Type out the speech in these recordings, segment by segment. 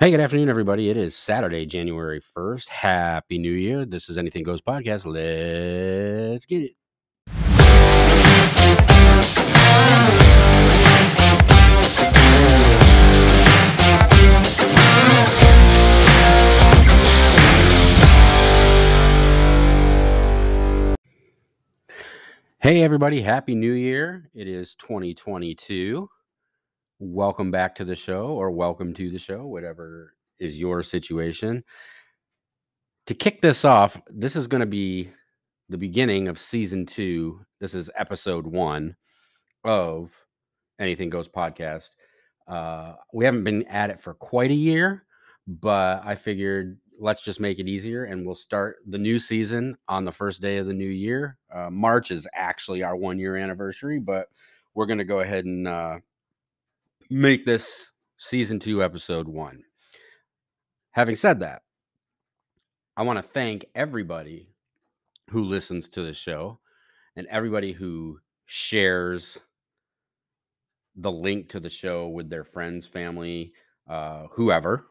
Hey, good afternoon, everybody. It is Saturday, January 1st. Happy New Year. This is Anything Goes Podcast. Let's get it. Hey, everybody. Happy New Year. It is 2022. Welcome back to the show, or welcome to the show, whatever is your situation. To kick this off, this is going to be the beginning of season two. This is episode one of Anything Goes podcast. Uh, we haven't been at it for quite a year, but I figured let's just make it easier and we'll start the new season on the first day of the new year. Uh, March is actually our one year anniversary, but we're going to go ahead and uh, make this season two, episode one. Having said that, I want to thank everybody who listens to the show and everybody who shares the link to the show with their friends, family, uh, whoever.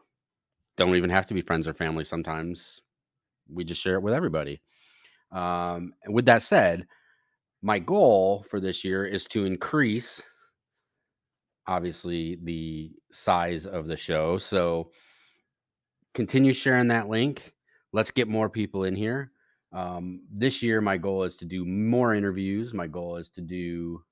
Don't even have to be friends or family. Sometimes we just share it with everybody. Um, with that said, my goal for this year is to increase, obviously, the size of the show. So continue sharing that link. Let's get more people in here. Um, this year, my goal is to do more interviews. My goal is to do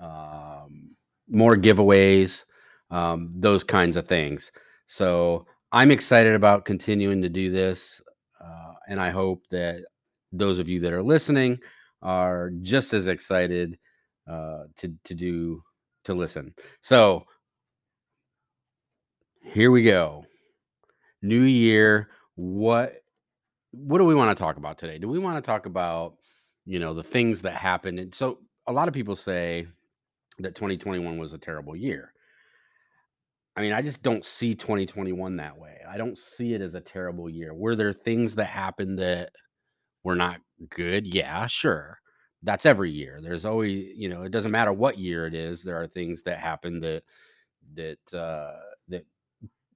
um, more giveaways, um, those kinds of things. So I'm excited about continuing to do this. Uh, and I hope that those of you that are listening are just as excited uh, to, to do to listen. So here we go. New year. What what do we want to talk about today? Do we want to talk about, you know, the things that happened? And so a lot of people say that 2021 was a terrible year. I mean, I just don't see 2021 that way. I don't see it as a terrible year. Were there things that happened that were not good? Yeah, sure. That's every year. There's always, you know, it doesn't matter what year it is. There are things that happen that that uh that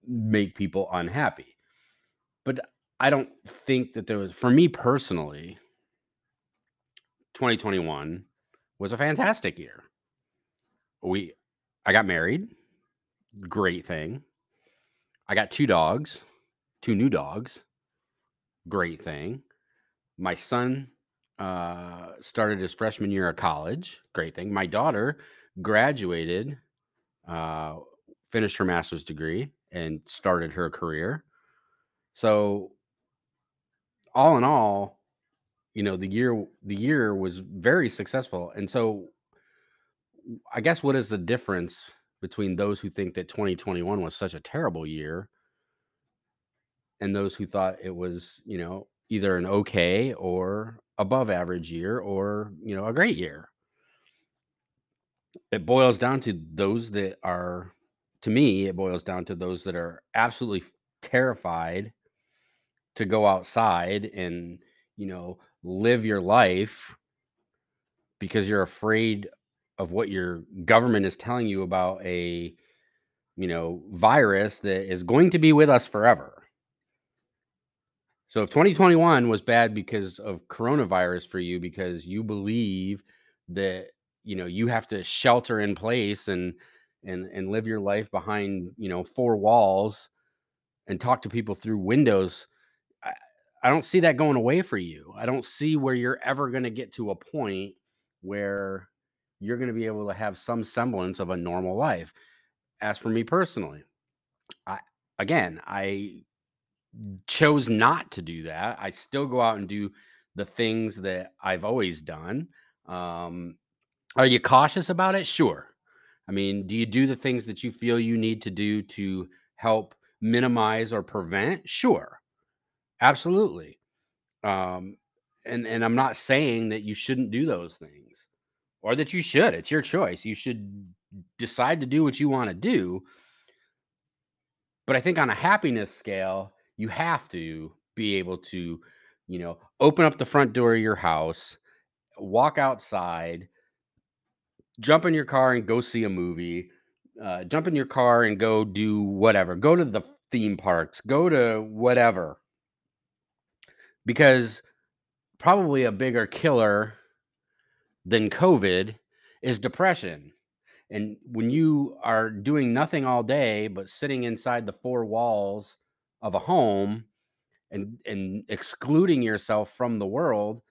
make people unhappy. But I don't think that there was for me personally 2021 was a fantastic year. We I got married. Great thing. I got two dogs, two new dogs. Great thing. My son uh, started his freshman year of college. Great thing. My daughter graduated, uh, finished her master's degree, and started her career. So, all in all, you know, the year the year was very successful. And so, I guess what is the difference between those who think that 2021 was such a terrible year and those who thought it was, you know, either an okay or above average year or, you know, a great year? It boils down to those that are to me, it boils down to those that are absolutely terrified to go outside and, you know, live your life because you're afraid of what your government is telling you about a you know virus that is going to be with us forever so if 2021 was bad because of coronavirus for you because you believe that you know you have to shelter in place and and and live your life behind you know four walls and talk to people through windows i, I don't see that going away for you i don't see where you're ever going to get to a point where you're going to be able to have some semblance of a normal life. As for me personally, I again, I chose not to do that. I still go out and do the things that I've always done. Um, are you cautious about it? Sure. I mean, do you do the things that you feel you need to do to help minimize or prevent? Sure. Absolutely. Um, and and I'm not saying that you shouldn't do those things or that you should. It's your choice. You should decide to do what you want to do. But I think on a happiness scale, you have to be able to, you know, open up the front door of your house, walk outside, jump in your car and go see a movie, uh, jump in your car and go do whatever. Go to the theme parks. Go to whatever. Because probably a bigger killer than COVID is depression. And when you are doing nothing all day but sitting inside the four walls of a home and and excluding yourself from the world,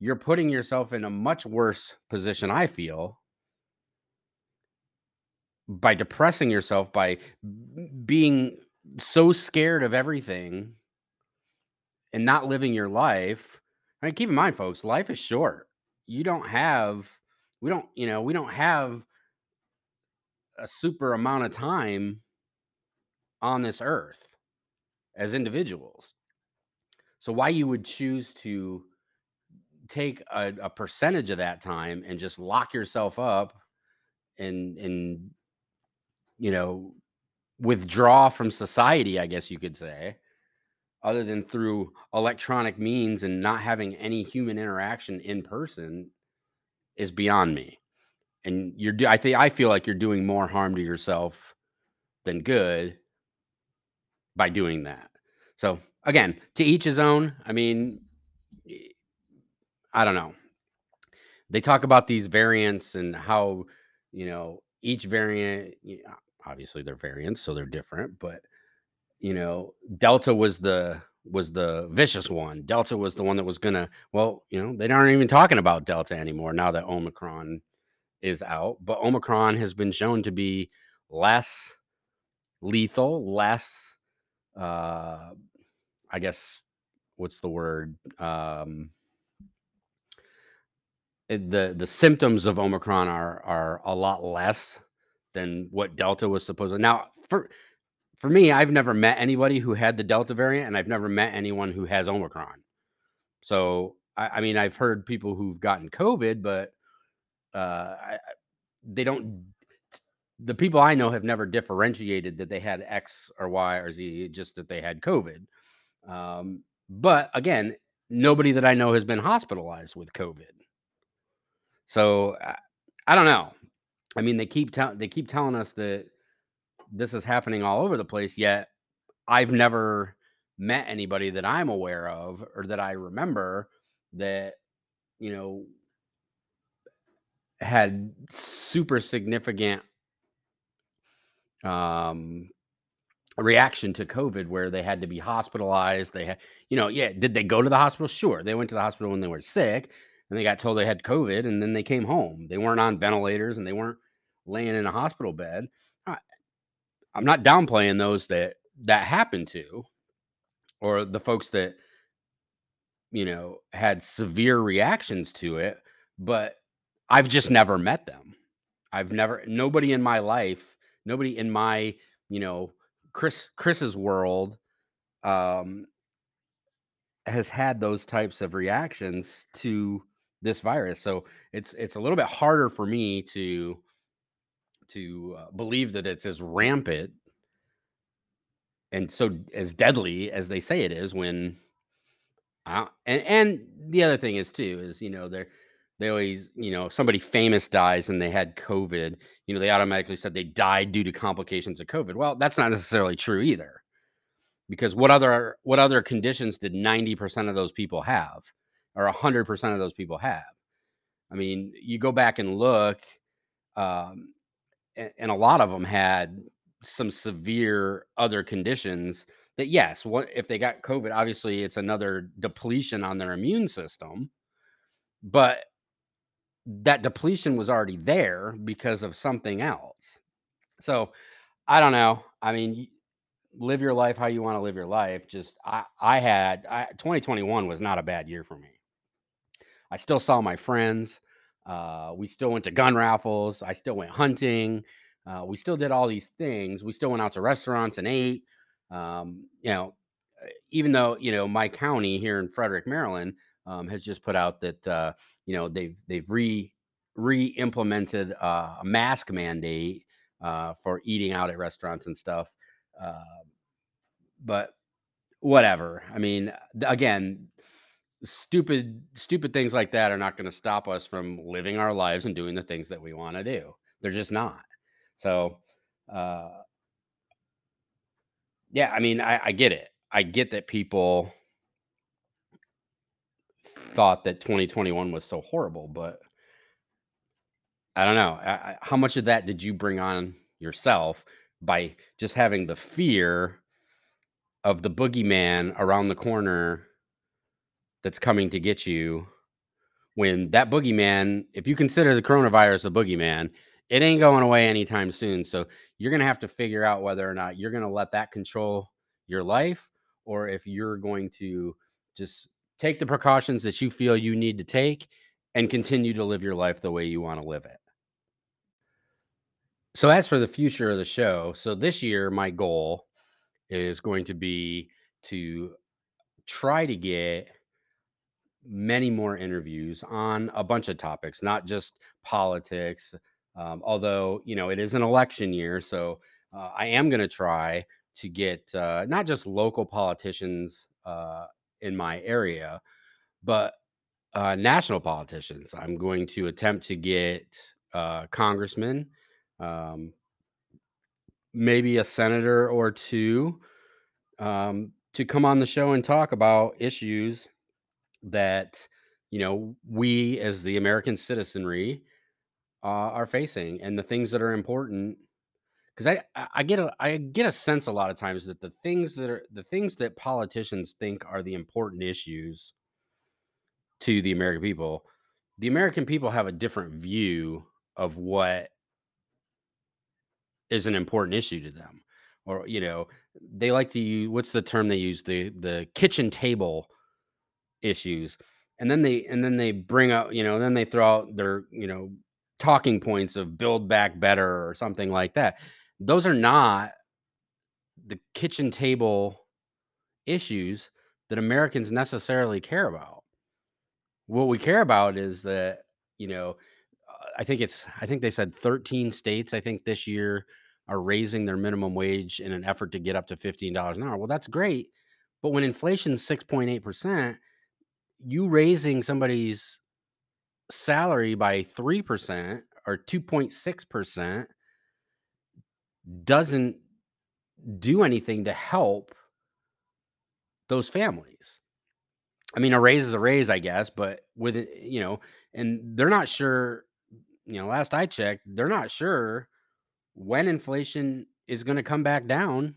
you're putting yourself in a much worse position, I feel, by depressing yourself by being so scared of everything and not living your life. I mean, keep in mind, folks, life is short. You don't have, we don't, you know, we don't have a super amount of time on this earth as individuals. So why you would choose to take a, a percentage of that time and just lock yourself up and and you know withdraw from society, I guess you could say, other than through electronic means and not having any human interaction in person is beyond me. And you're I think I feel like you're doing more harm to yourself than good by doing that. So again, to each his own. I mean, I don't know. They talk about these variants and how, you know, each variant, obviously they're variants, so they're different, but you know, Delta was the was the vicious one. Delta was the one that was gonna, well, you know, they aren't even talking about Delta anymore now that Omicron is out. But Omicron has been shown to be less lethal, less uh I guess what's the word? Um it- the the symptoms of Omicron are are a lot less than what Delta was supposed to. Now, for for me, I've never met anybody who had the Delta variant, and I've never met anyone who has Omicron. So, I, I mean, I've heard people who've gotten COVID, but uh, I- they don't. The people I know have never differentiated that they had X or Y or Z, just that they had COVID. Um, but again, nobody that I know has been hospitalized with COVID. So I, I don't know. I mean, they keep tell they keep telling us that this is happening all over the place, yet I've never met anybody that I'm aware of or that I remember that, you know, had super significant um reaction to COVID where they had to be hospitalized. They had, you know, yeah, did they go to the hospital? Sure. They went to the hospital when they were sick and they got told they had COVID and then they came home. They weren't on ventilators and they weren't laying in a hospital bed. I, I'm not downplaying those that that happened to or the folks that you know had severe reactions to it, but I've just never met them. I've never nobody in my life, nobody in my, you know, Chris Chris's world um has had those types of reactions to this virus. So it's it's a little bit harder for me to to uh, believe that it's as rampant and so as deadly as they say it is when uh, and and the other thing is too is you know they're they always you know somebody famous dies and they had covid you know they automatically said they died due to complications of covid. Well that's not necessarily true either because what other what other conditions did 90% of those people have or 100% of those people have? I mean you go back and look um, and, and a lot of them had some severe other conditions that yes what if they got covid obviously it's another depletion on their immune system but that depletion was already there because of something else so i don't know i mean live your life how you want to live your life just i i had I, 2021 was not a bad year for me i still saw my friends uh, we still went to gun raffles i still went hunting uh, we still did all these things. We still went out to restaurants and ate. Um, you know, even though you know my county here in Frederick, Maryland, um, has just put out that uh, you know they've they've re re-implemented uh, a mask mandate uh, for eating out at restaurants and stuff. Uh, but whatever. I mean, again, stupid stupid things like that are not going to stop us from living our lives and doing the things that we want to do. They're just not. So Uh, yeah, I mean, I, I get it. I get that people thought that 2021 was so horrible, but I don't know. I, I, how much of that did you bring on yourself by just having the fear of the boogeyman around the corner that's coming to get you? When that boogeyman, if you consider the coronavirus a boogeyman, it ain't going away anytime soon. So you're going to have to figure out whether or not you're going to let that control your life or if you're going to just take the precautions that you feel you need to take and continue to live your life the way you want to live it. So as for the future of the show, so this year my goal is going to be to try to get many more interviews on a bunch of topics, not just politics. Um, although you know it is an election year, so uh, I am going to try to get uh, not just local politicians uh, in my area, but uh, national politicians. I'm going to attempt to get uh, congressmen, um, maybe a senator or two, um, to come on the show and talk about issues that you know we as the American citizenry uh, are facing and the things that are important. Because I, I get a I get a sense a lot of times that the things that are the things that politicians think are the important issues to the American people, the American people have a different view of what is an important issue to them. Or, you know, they like to use what's the term they use? The the kitchen table issues. And then they and then they bring out, you know, then they throw out their, you know, talking points of build back better or something like that. Those are not the kitchen table issues that Americans necessarily care about. What we care about is that, you know, uh, I think it's I think they said 13 states I think this year are raising their minimum wage in an effort to get up to $15 an hour. Well, that's great, but when inflation's 6.8%, you raising somebody's salary by 3% or 2.6% doesn't do anything to help those families. I mean, a raise is a raise, I guess, but with it, you know, and they're not sure, you know, last I checked, they're not sure when inflation is going to come back down.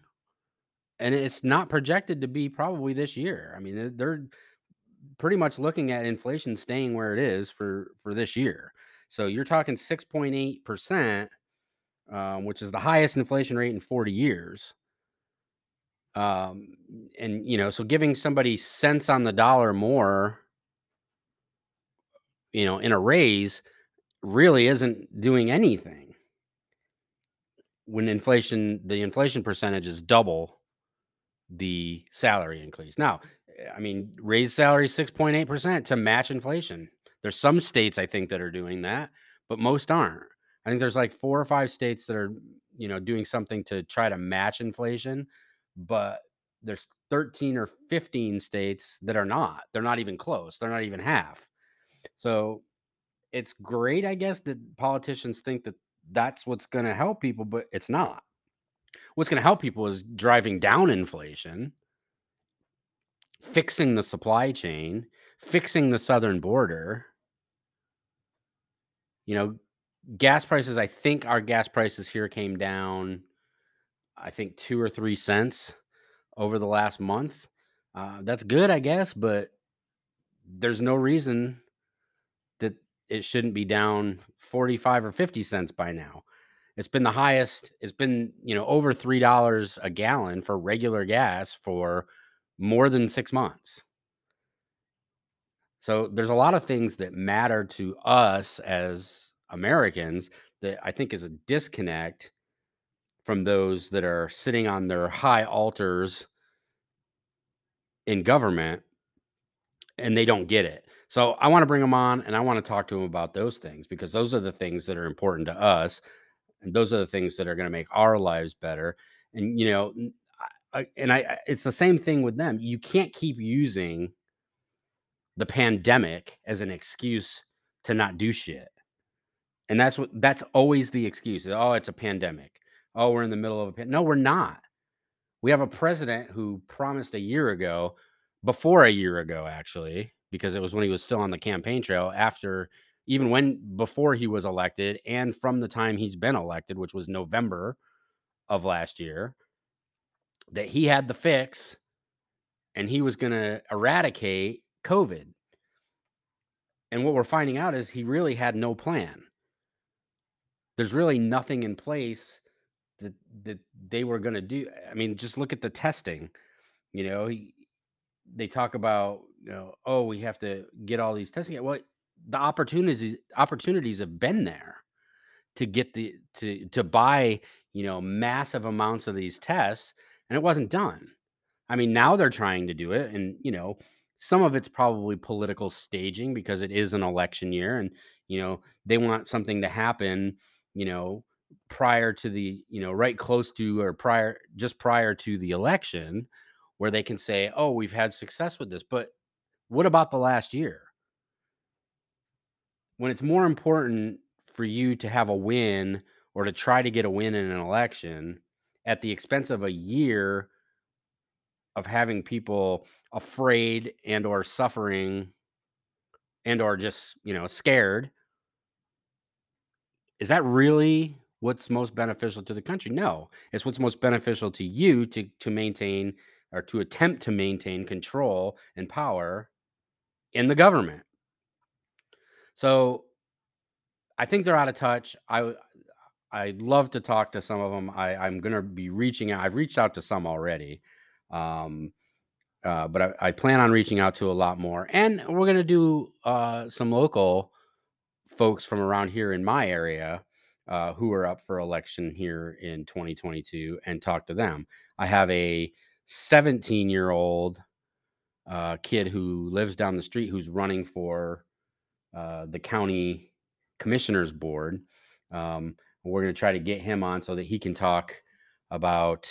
And it's not projected to be probably this year. I mean, they're, pretty much looking at inflation staying where it is for for this year. So you're talking 6.8 percent, um, which is the highest inflation rate in 40 years. Um, and you know, so giving somebody cents on the dollar more, you know, in a raise really isn't doing anything. When inflation, the inflation percentage is double the salary increase. Now, eh, I mean, raise salary 6.8% to match inflation. There's some states I think that are doing that, but most aren't. I think there's like four or five states that are, you know, doing something to try to match inflation, but there's 13 or 15 states that are not. They're not even close. They're not even half. So it's great, I guess, that politicians think that that's what's going to help people, but it's not. What's going to help people is driving down inflation, fixing the supply chain, fixing the southern border. You know, gas prices, I think our gas prices here came down, I think two or three cents over the last month. Uh, that's good, I guess, but there's no reason that it shouldn't be down 45 or 50 cents by now. It's been the highest, it's been, you know, over $3 a gallon for regular gas for more than six months. So there's a lot of things that matter to us as Americans that I think is a disconnect from those that are sitting on their high altars in government and they don't get it. So I want to bring them on and I want to talk to them about those things because those are the things that are important to us and those are the things that are going to make our lives better. And you know, I, and I it's the same thing with them. You can't keep using the pandemic as an excuse to not do shit. And that's what that's always the excuse. Oh, it's a pandemic. oh, we're in the middle of a pandemic. No, we're not. We have a president who promised a year ago, before a year ago, actually, because it was when he was still on the campaign trail, after even when before he was elected, and from the time he's been elected, which was November of last year, that he had the fix and he was going to eradicate COVID. And what we're finding out is he really had no plan. There's really nothing in place that that they were going to do. I mean, just look at the testing. You know, he, they talk about, you know, oh, we have to get all these testing. Well, the opportunities opportunities have been there to get the to to buy, you know, massive amounts of these tests and it wasn't done. I mean, now they're trying to do it and, you know, some of it's probably political staging because it is an election year and, you know, they want something to happen, you know, prior to the, you know, right close to or prior just prior to the election where they can say, "Oh, we've had success with this." But what about the last year? When it's more important for you to have a win or to try to get a win in an election at the expense of a year of having people afraid and or suffering and or just, you know, scared. Is that really what's most beneficial to the country? No. It's what's most beneficial to you to to maintain or to attempt to maintain control and power in the government. So I think they're out of touch. I I'd love to talk to some of them. I, I'm to be reaching out. I've reached out to some already, um, uh, but I, I, plan on reaching out to a lot more. And we're to do uh, some local folks from around here in my area uh, who are up for election here in 2022 and talk to them. I have a 17 year old uh, kid who lives down the street who's running for uh, the county commissioners board. Um, we're going to try to get him on so that he can talk about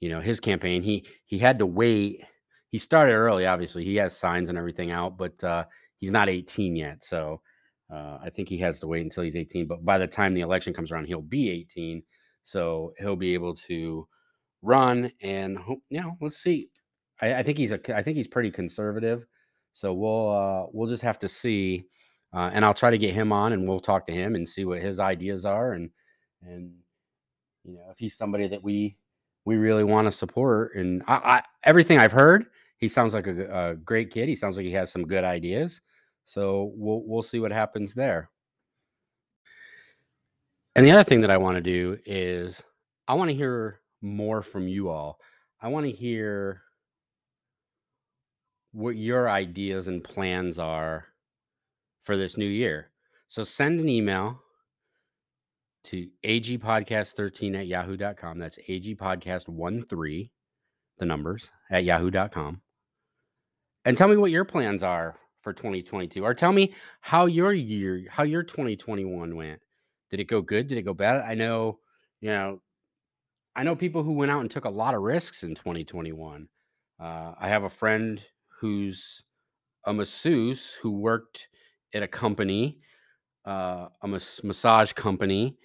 you know his campaign he he had to wait he started early obviously he has signs and everything out but uh he's not 18 yet so uh i think he has to wait until he's 18 but by the time the election comes around he'll be 18 so he'll be able to run and you know let's see i, I think he's a i think he's pretty conservative so we'll uh we'll just have to see uh, and I'll try to get him on, and we'll talk to him and see what his ideas are, and and you know if he's somebody that we we really want to support. And I, I, everything I've heard, he sounds like a, a, great kid. He sounds like he has some good ideas. So we'll we'll see what happens there. And the other thing that I want to do is I want to hear more from you all. I want to hear what your ideas and plans are for this new year. So send an email to agpodcast13 at yahoo.com. That's agpodcast13, the numbers, at yahoo.com. And tell me what your plans are for 2022 or tell me how your year, how your 2021 went. Did it go good? Did it go bad? I know, you know, I know people who went out and took a lot of risks in 2021. Uh, I have a friend who's a masseuse who worked at a company, uh, a mas- massage company,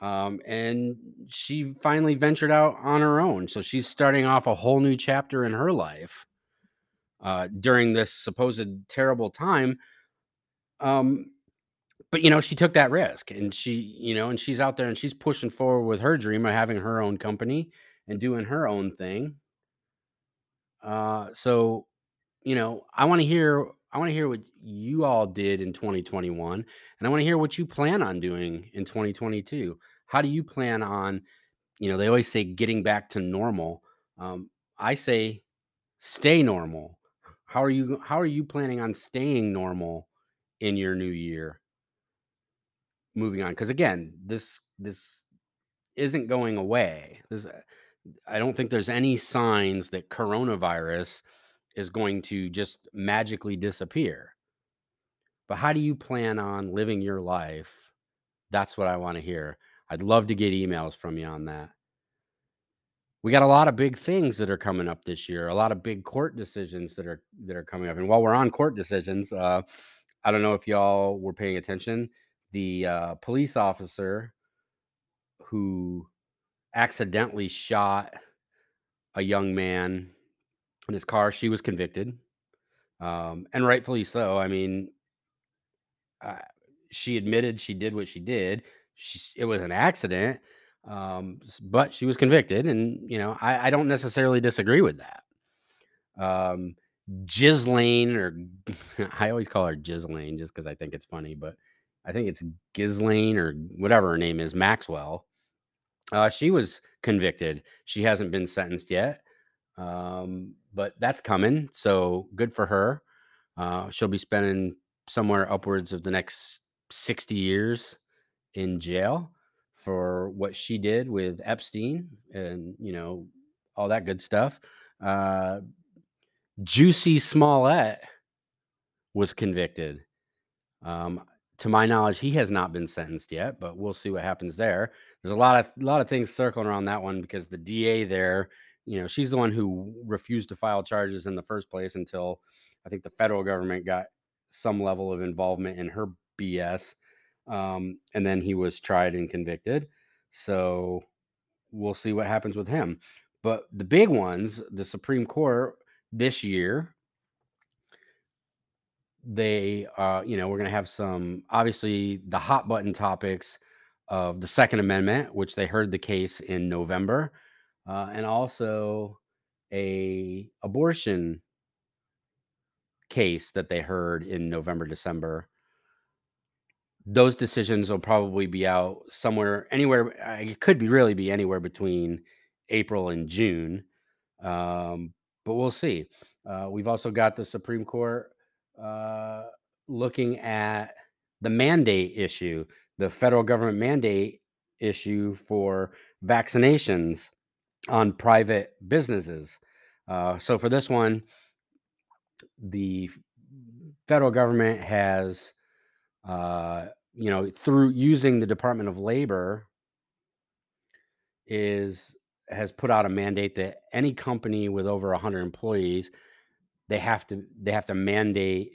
um, and she finally ventured out on her own. So she's starting off a whole new chapter in her life uh, during this supposed terrible time. Um, but you know, she took that risk, and she, you know, and she's out there and she's pushing forward with her dream of having her own company and doing her own thing. Uh, so, you know, I want to hear I want to hear what you all did in 2021, and I want to hear what you plan on doing in 2022. How do you plan on, you know, they always say getting back to normal. Um, I say stay normal. How are you how are you planning on staying normal in your new year? Moving on cuz again, this this isn't going away. This uh, I don't think there's any signs that coronavirus is going to just magically disappear. But how do you plan on living your life? That's what I want to hear. I'd love to get emails from you on that. We got a lot of big things that are coming up this year, a lot of big court decisions that are that are coming up. And while we're on court decisions, uh, I don't know if y'all were paying attention. The uh, police officer who accidentally shot a young man in his car. She was convicted, um, and rightfully so. I mean, uh, she admitted she did what she did. She, it was an accident, um, but she was convicted, and you know, I, I don't necessarily disagree with that. Um, Ghislaine, or I always call her Ghislaine just because I think it's funny, but I think it's Ghislaine or whatever her name is, Maxwell. Uh, she was convicted. She hasn't been sentenced yet, um, but that's coming. So good for her. Uh, she'll be spending somewhere upwards of the next 60 years in jail for what she did with Epstein and, you know, all that good stuff. Uh, Jussie Smollett was convicted. Um, to my knowledge, he has not been sentenced yet, but we'll see what happens there. There's a lot of a lot of things circling around that one because the DA there, you know, she's the one who refused to file charges in the first place until I think the federal government got some level of involvement in her BS. Um, and then he was tried and convicted. So we'll see what happens with him. But the big ones, the Supreme Court this year they uh you know we're going to have some obviously the hot button topics of the second amendment which they heard the case in november uh, and also a abortion case that they heard in november december those decisions will probably be out somewhere anywhere uh, it could be really be anywhere between april and june um, but we'll see. Uh, we've also got the Supreme Court uh, looking at the mandate issue, the federal government mandate issue for vaccinations on private businesses. Uh, so for this one, the federal government has, uh, you know, through using the Department of Labor, is has put out a mandate that any company with over 100 employees they have to they have to mandate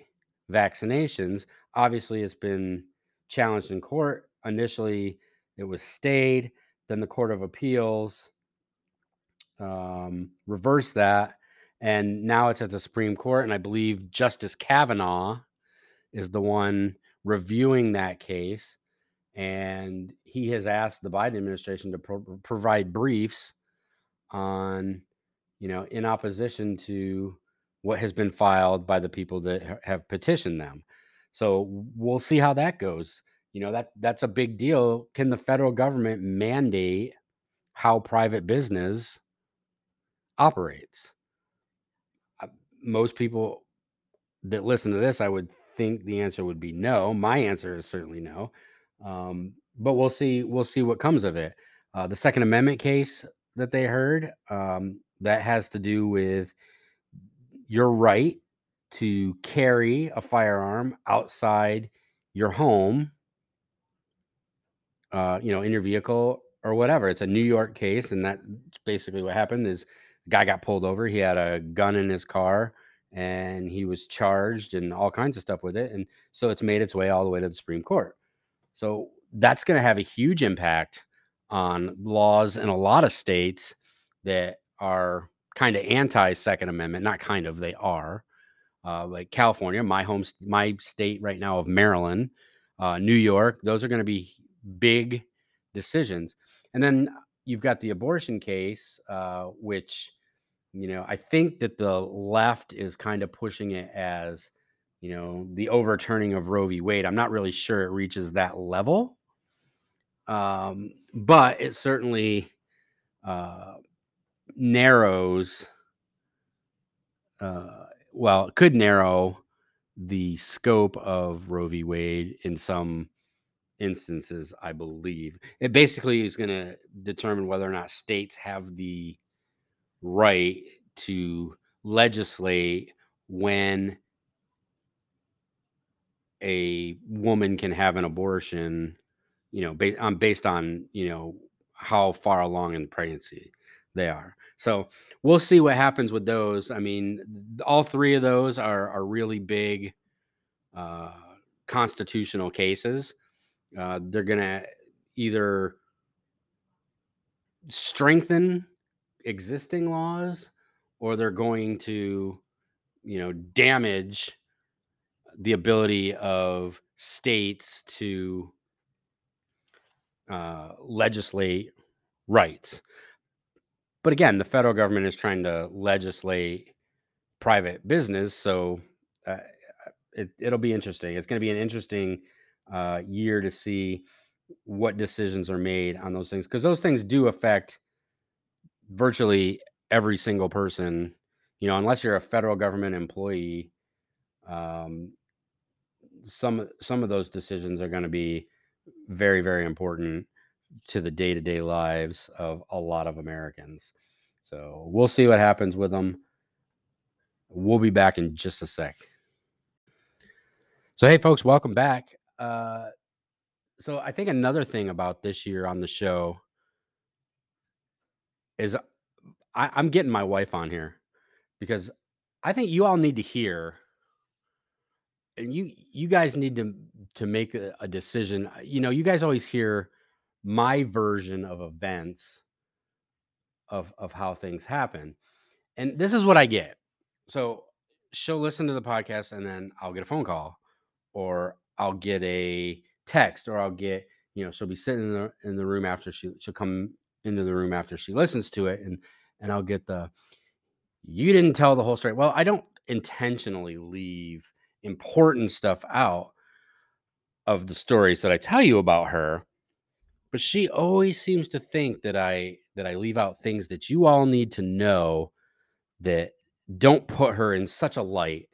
vaccinations. Obviously it's been challenged in court. Initially it was stayed. Then the court of appeals um, reversed that and now it's at the supreme court and i believe justice kavanaugh is the one reviewing that case and he has asked the biden administration to pro- provide briefs on you know in opposition to what has been filed by the people that ha- have petitioned them. So we'll see how that goes. You know that that's a big deal. Can the federal government mandate how private business operates? Uh, most people that listen to this i would think the answer would be no my answer is certainly no um, but we'll see we'll see what comes of it uh, the second amendment case that they heard um, that has to do with your right to carry a firearm outside your home, uh, you know, in your vehicle or whatever. It's a New York case, and that's basically what happened. Is the guy got pulled over. He had a gun in his car, and he was charged and all kinds of stuff with it. And so it's made its way all the way to the Supreme Court. So that's going to have a huge impact on laws in a lot of states that are kind of anti Second Amendment. Not kind of, they are. Uh, like California, my home, my state right now of Maryland, uh, New York. Those are going to be big decisions. And then you've got the abortion case, uh, which you know I think that the left is kind of pushing it as you know the overturning of Roe v. Wade. I'm not really sure it reaches that level um, but it certainly uh, narrows. Uh, well, it could narrow the scope of Roe v. Wade in some instances. I believe it basically is going to determine whether or not states have the right to legislate when a woman can have an abortion you know, based on based on you know how far along in pregnancy they are. So we'll see what happens with those. I mean, all three of those are are really big uh, constitutional cases. Uh, they're gonna either strengthen existing laws or they're going to you know damage the ability of states to uh, legislate rights. But again the federal government is trying to legislate private business so uh, it, it'll be interesting. It's going to be an interesting uh, year to see what decisions are made on those things because those things do affect virtually every single person you know unless you're a federal government employee um, some some of those decisions are going to be very very important to the day-to-day lives of a lot of americans. So we'll see what happens with them we'll be back in just a sec. So hey folks welcome back. Uh, so I think another thing about this year on the show is uh, I, I'm getting my wife on here because I think you all need to hear, and you you guys need to to make a, a decision. Uh, you know, you guys always hear my version of events of of how things happen, and this is what I get. So she'll listen to the podcast, and then I'll get a phone call, or I'll get a text or I'll get, you know, she'll be sitting in the in the room after she she'll come into the room after she listens to it and and I'll get the you didn't tell the whole story. Well, I don't intentionally leave important stuff out of the stories that I tell you about her, but she always seems to think that I that I leave out things that you all need to know that don't put her in such a light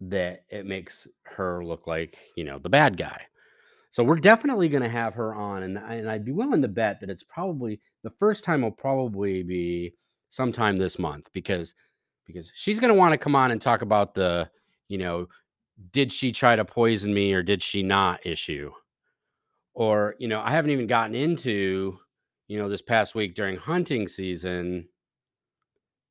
that it makes her look like, you know, the bad guy. So we're definitely going to have her on, and, and I'd be willing to bet that it's probably the first time will probably be sometime this month because because she's going to want to come on and talk about the, you know, did she try to poison me or did she not issue? Or, you know, I haven't even gotten into, you know, this past week during hunting season,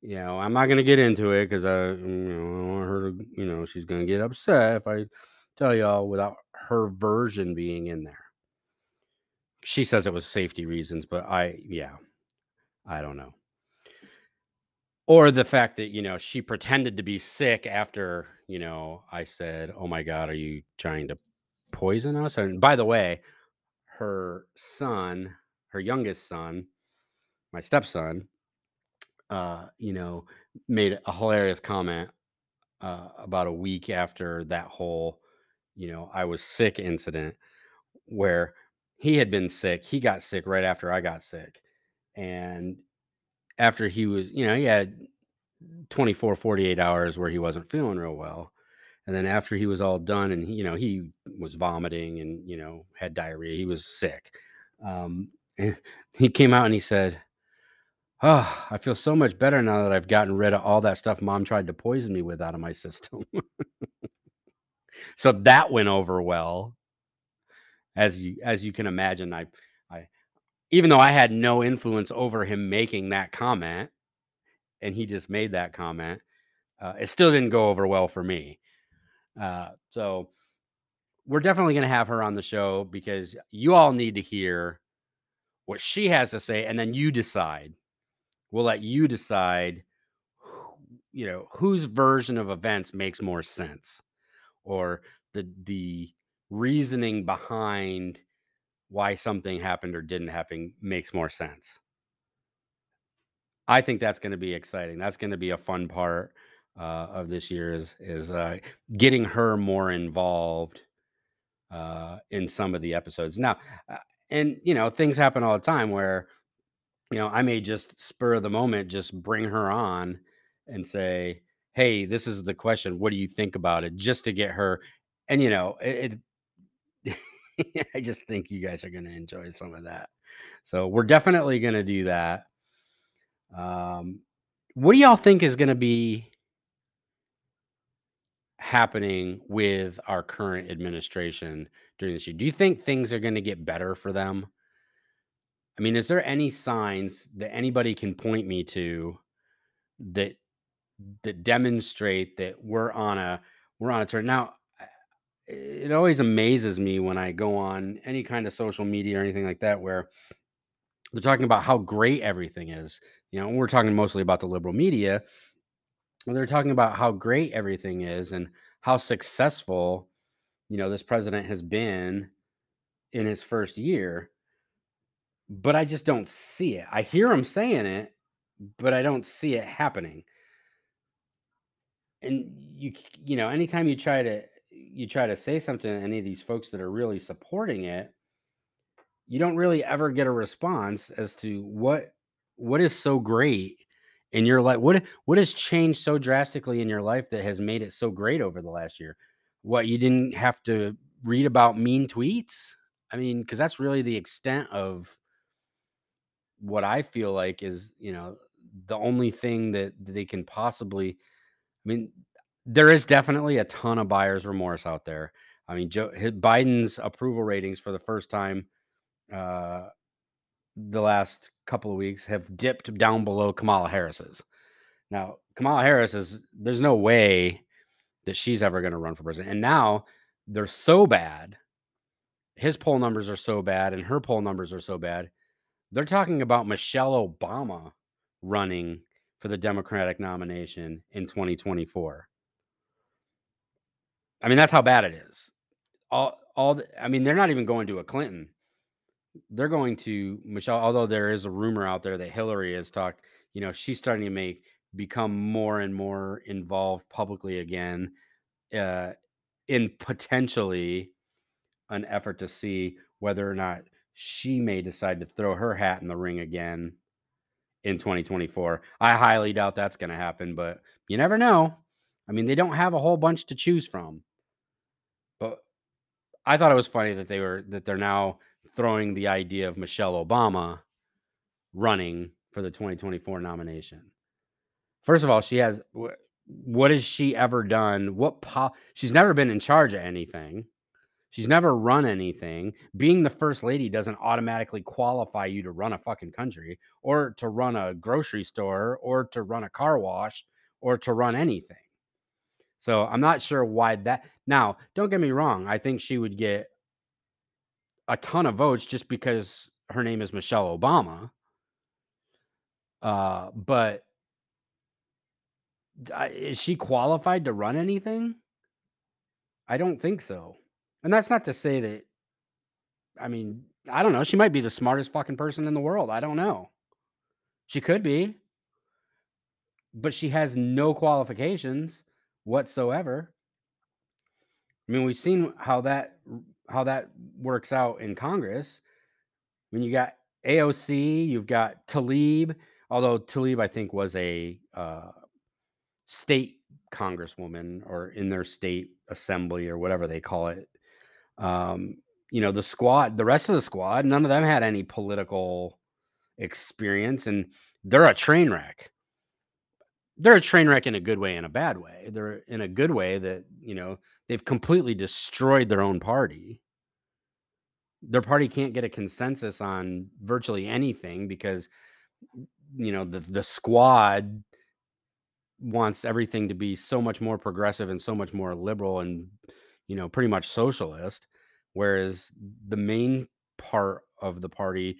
you know, I'm not going to get into it because I, you know, I don't want her to, you know, she's going to get upset if I tell y'all without her version being in there. She says it was safety reasons, but I, yeah, I don't know. Or the fact that, you know, she pretended to be sick after, you know, I said, oh my God, are you trying to poison us? And by the way, her son, her youngest son, my stepson, uh, you know, made a hilarious comment uh, about a week after that whole, you know, I was sick incident where he had been sick. He got sick right after I got sick. And after he was, you know, he had 24, 48 hours where he wasn't feeling real well. And then after he was all done and, you know, he was vomiting and, you know, had diarrhea, he was sick. Um, and he came out and he said, Oh, I feel so much better now that I've gotten rid of all that stuff mom tried to poison me with out of my system. so that went over well. As you as you can imagine, I I even though I had no influence over him making that comment and he just made that comment, uh, it still didn't go over well for me. Uh, so we're definitely going to have her on the show because you all need to hear what she has to say and then you decide we'll let you decide you know whose version of events makes more sense or the the reasoning behind why something happened or didn't happen makes more sense. I think that's going to be exciting. That's going to be a fun part uh, of this year is is uh, getting her more involved uh, in some of the episodes. Now uh, and you know things happen all the time where you know, I may just spur of the moment just bring her on and say, "Hey, this is the question. What do you think about it?" Just to get her. And you know, it. it I just think you guys are going to enjoy some of that. So we're definitely going to do that. Um, what do y'all think is going to be happening with our current administration during this year? Do you think things are going to get better for them? I mean, is there any signs that anybody can point me to that that demonstrate that we're on a we're on a turn? Now, it always amazes me when I go on any kind of social media or anything like that where They're talking about how great everything is. You know, we're talking mostly about the liberal media. They're talking about how great everything is and how successful, you know, this president has been in his first year. But I just don't see it. I hear him saying it, but I don't see it happening. And you you know, anytime you try to you try to say something to any of these folks that are really supporting it, you don't really ever get a response as to what what is so great in your life. What what has changed so drastically in your life that has made it so great over the last year? What you didn't have to read about mean tweets? I mean, because that's really the extent of what I feel like is, you know, the only thing that they can possibly mean, there is definitely a ton of buyer's remorse out there. I mean, Joe Biden's approval ratings for the first time uh, the last couple of weeks have dipped down below Kamala Harris's. Now, Kamala Harris is there's no way that she's ever going to run for president. And now they're so bad. His poll numbers are so bad and her poll numbers are so bad. They're talking about Michelle Obama running for the Democratic nomination in 2024. I mean, that's how bad it is. All all the, I mean, they're not even going to a Clinton they're going to Michelle, although there is a rumor out there that Hillary has talked, you know, she's starting to make become more and more involved publicly again uh, in potentially an effort to see whether or not she may decide to throw her hat in the ring again in 2024. I highly doubt that's going to happen, but you never know. I mean, they don't have a whole bunch to choose from. But I thought it was funny that they were that they're now throwing the idea of Michelle Obama running for the 2024 nomination. First of all, she has what has she ever done? What po- she's never been in charge of anything. She's never run anything. Being the first lady doesn't automatically qualify you to run a fucking country or to run a grocery store or to run a car wash or to run anything. So I'm not sure why that. Now, don't get me wrong. I think she would get a ton of votes just because her name is Michelle Obama. Uh, but is she qualified to run anything? I don't think so. And that's not to say that, I mean, I don't know. She might be the smartest fucking person in the world. I don't know. She could be. But she has no qualifications whatsoever. I mean, we've seen how that how that works out in Congress. When you got AOC, you've got Tlaib, although Tlaib I think was a uh, state congresswoman or in their state assembly or whatever they call it. Um, you know, the squad, the rest of the squad, none of them had any political experience, and they're a train wreck. They're a train wreck in a good way and a bad way. They're in a good way that you know they've completely destroyed their own party. Their party can't get a consensus on virtually anything because you know the the squad wants everything to be so much more progressive and so much more liberal and you know pretty much socialist whereas the main part of the party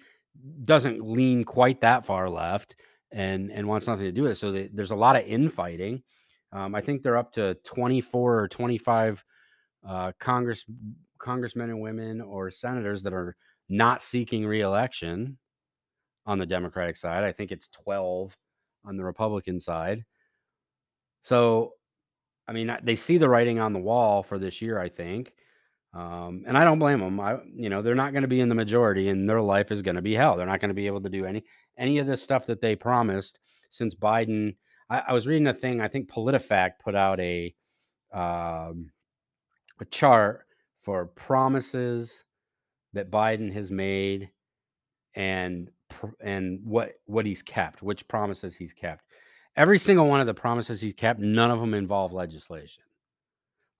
doesn't lean quite that far left and and wants nothing to do with it so they, there's a lot of infighting um, I think they're up to 24 or 25 uh, Congress congressmen and women or senators that are not seeking reelection on the Democratic side. I think it's 12 on the Republican side. So, I mean, they see the writing on the wall for this year, I think. Um, and I don't blame them. I, you know, they're not going to be in the majority, and their life is going to be hell. They're not going to be able to do any any of the stuff that they promised since Biden I, I was reading a thing. I think PolitiFact put out a um, a chart for promises that Biden has made and and what what he's kept, which promises he's kept. Every single one of the promises he's kept, none of them involve legislation.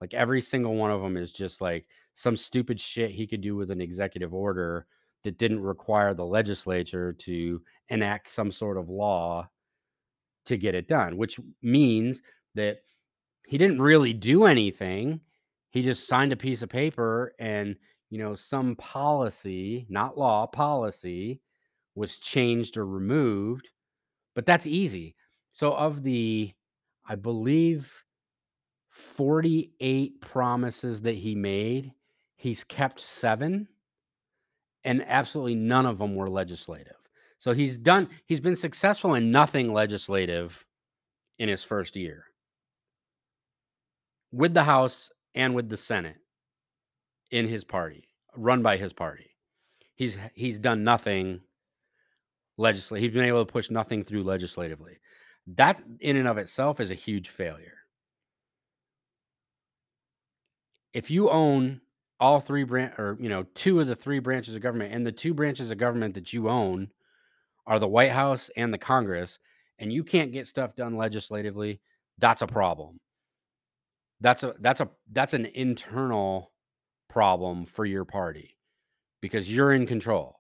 Like every single one of them is just like some stupid shit he could do with an executive order that didn't require the legislature to enact some sort of law to get it done, which means that he didn't really do anything. He just signed a piece of paper and, you know, some policy, not law, policy was changed or removed, but that's easy. So, of the, I believe, 48 promises that he made, he's kept seven, and absolutely none of them were legislative. So, he's done, he's been successful in nothing legislative in his first year with the House and with the Senate in his party, run by his party. He's he's done nothing legislative. He's been able to push nothing through legislatively. That in and of itself is a huge failure. If you own all three branch or you know two of the three branches of government and the two branches of government that you own are the White House and the Congress and you can't get stuff done legislatively, that's a problem. That's a that's a that's an internal problem for your party because you're in control.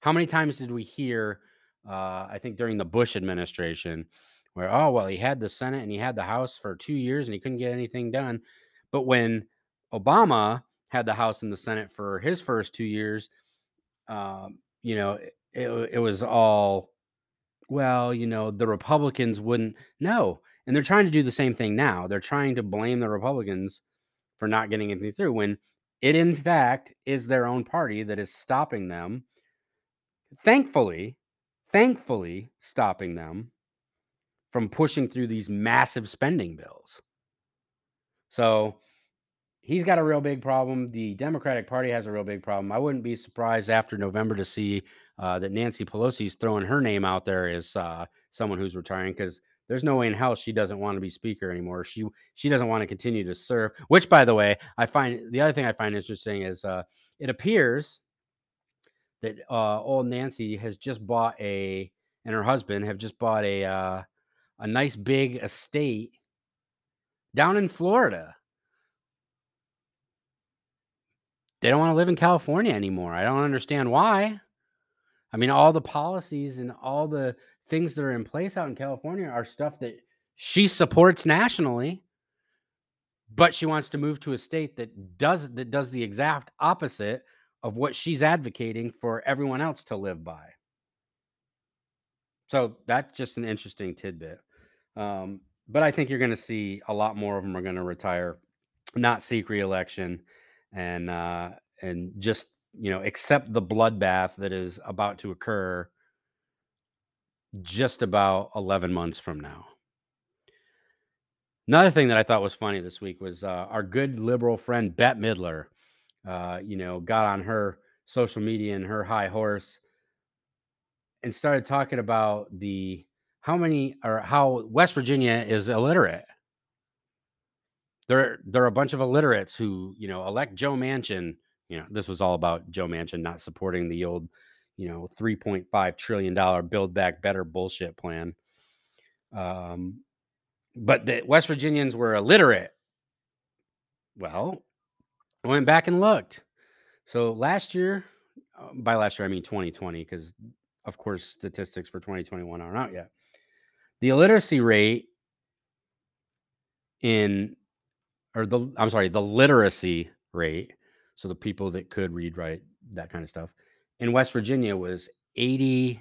How many times did we hear uh, I think during the Bush administration where oh well he had the Senate and he had the House for 2 years and he couldn't get anything done. But when Obama had the House and the Senate for his first 2 years um, you know it, it was all well, you know, the Republicans wouldn't no. And they're trying to do the same thing now. They're trying to blame the Republicans for not getting anything through when it in fact is their own party that is stopping them. Thankfully, thankfully stopping them from pushing through these massive spending bills. So, he's got a real big problem. The Democratic Party has a real big problem. I wouldn't be surprised after November to see uh, that Nancy Pelosi is throwing her name out there as uh, someone who's retiring because there's no way in hell she doesn't want to be speaker anymore. She she doesn't want to continue to serve. Which, by the way, I find the other thing I find interesting is uh, it appears that uh, old Nancy has just bought a and her husband have just bought a uh, a nice big estate down in Florida. They don't want to live in California anymore. I don't understand why. I mean, all the policies and all the things that are in place out in California are stuff that she supports nationally, but she wants to move to a state that does that does the exact opposite of what she's advocating for everyone else to live by. So that's just an interesting tidbit. Um, but I think you're going to see a lot more of them are going to retire, not seek reelection, and uh, and just you know accept the bloodbath that is about to occur just about 11 months from now. Another thing that I thought was funny this week was uh, our good liberal friend Bette Midler. Uh, you know, got on her social media and her high horse and started talking about the how many or how West Virginia is illiterate. There, there are a bunch of illiterates who, you know, elect Joe Manchin. You know, this was all about Joe Manchin not supporting the old, you know, three point five trillion dollar Build Back Better bullshit plan. Um, but the West Virginians were illiterate. Well, I went back and looked. So last year, uh, by last year I mean 2020, because of course statistics for 2021 aren't out yet. The illiteracy rate in or the I'm sorry, the literacy rate, so the people that could read, write, that kind of stuff, in West Virginia was 84%.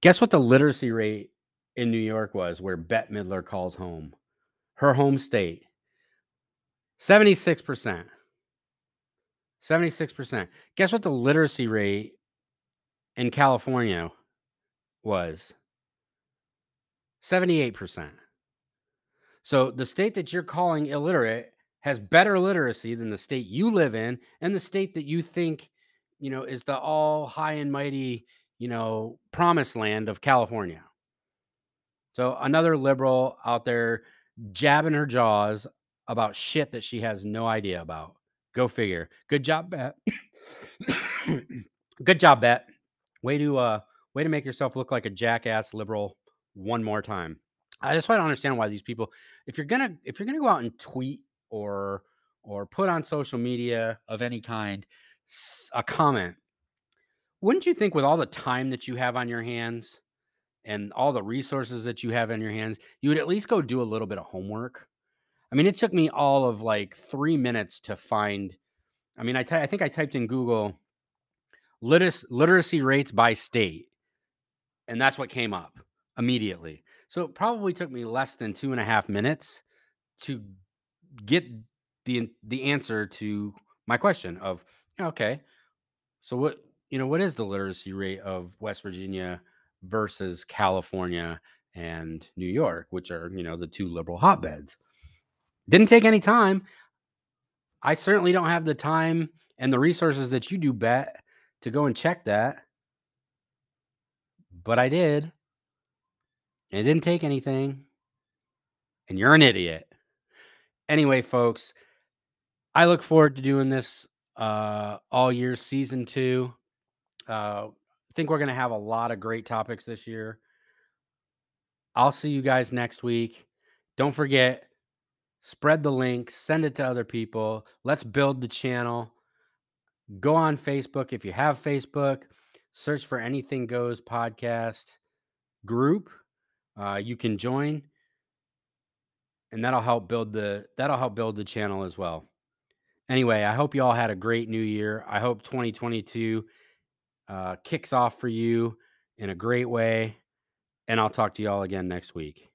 Guess what the literacy rate in New York was where Bette Midler calls home? Her home state. 76%. 76%. Guess what the literacy rate in California was? 78%. So the state that you're calling illiterate has better literacy than the state you live in and the state that you think, you know, is the all high and mighty, you know, promised land of California. So another liberal out there jabbing her jaws about shit that she has no idea about. Go figure. Good job, Bette. Good job, Bette. Way to uh way to make yourself look like a jackass liberal one more time. I just try to understand why these people, if you're gonna if you're gonna go out and tweet or or put on social media of any kind a comment, wouldn't you think with all the time that you have on your hands and all the resources that you have in your hands, you would at least go do a little bit of homework? I mean, it took me all of like three minutes to find. I mean, I, think I typed in Google Litis- literacy rates by state. And that's what came up immediately. So it probably took me less than two and a half minutes to get the the answer to my question of okay, so what you know what is the literacy rate of West Virginia versus California and New York, which are you know the two liberal hotbeds. Didn't take any time. I certainly don't have the time and the resources that you do, Bette, to go and check that. But I did. And it didn't take anything. And you're an idiot. Anyway, folks, I look forward to doing this uh, all year, season two. Uh, I think we're going to have a lot of great topics this year. I'll see you guys next week. Don't forget, spread the link, send it to other people. Let's build the channel. Go on Facebook if you have Facebook. Search for Anything Goes podcast group. Uh, you can join, and that'll help build the that'll help build the channel as well. Anyway, I hope you all had a great new year. I hope 2022 uh, kicks off for you in a great way, and I'll talk to you all again next week.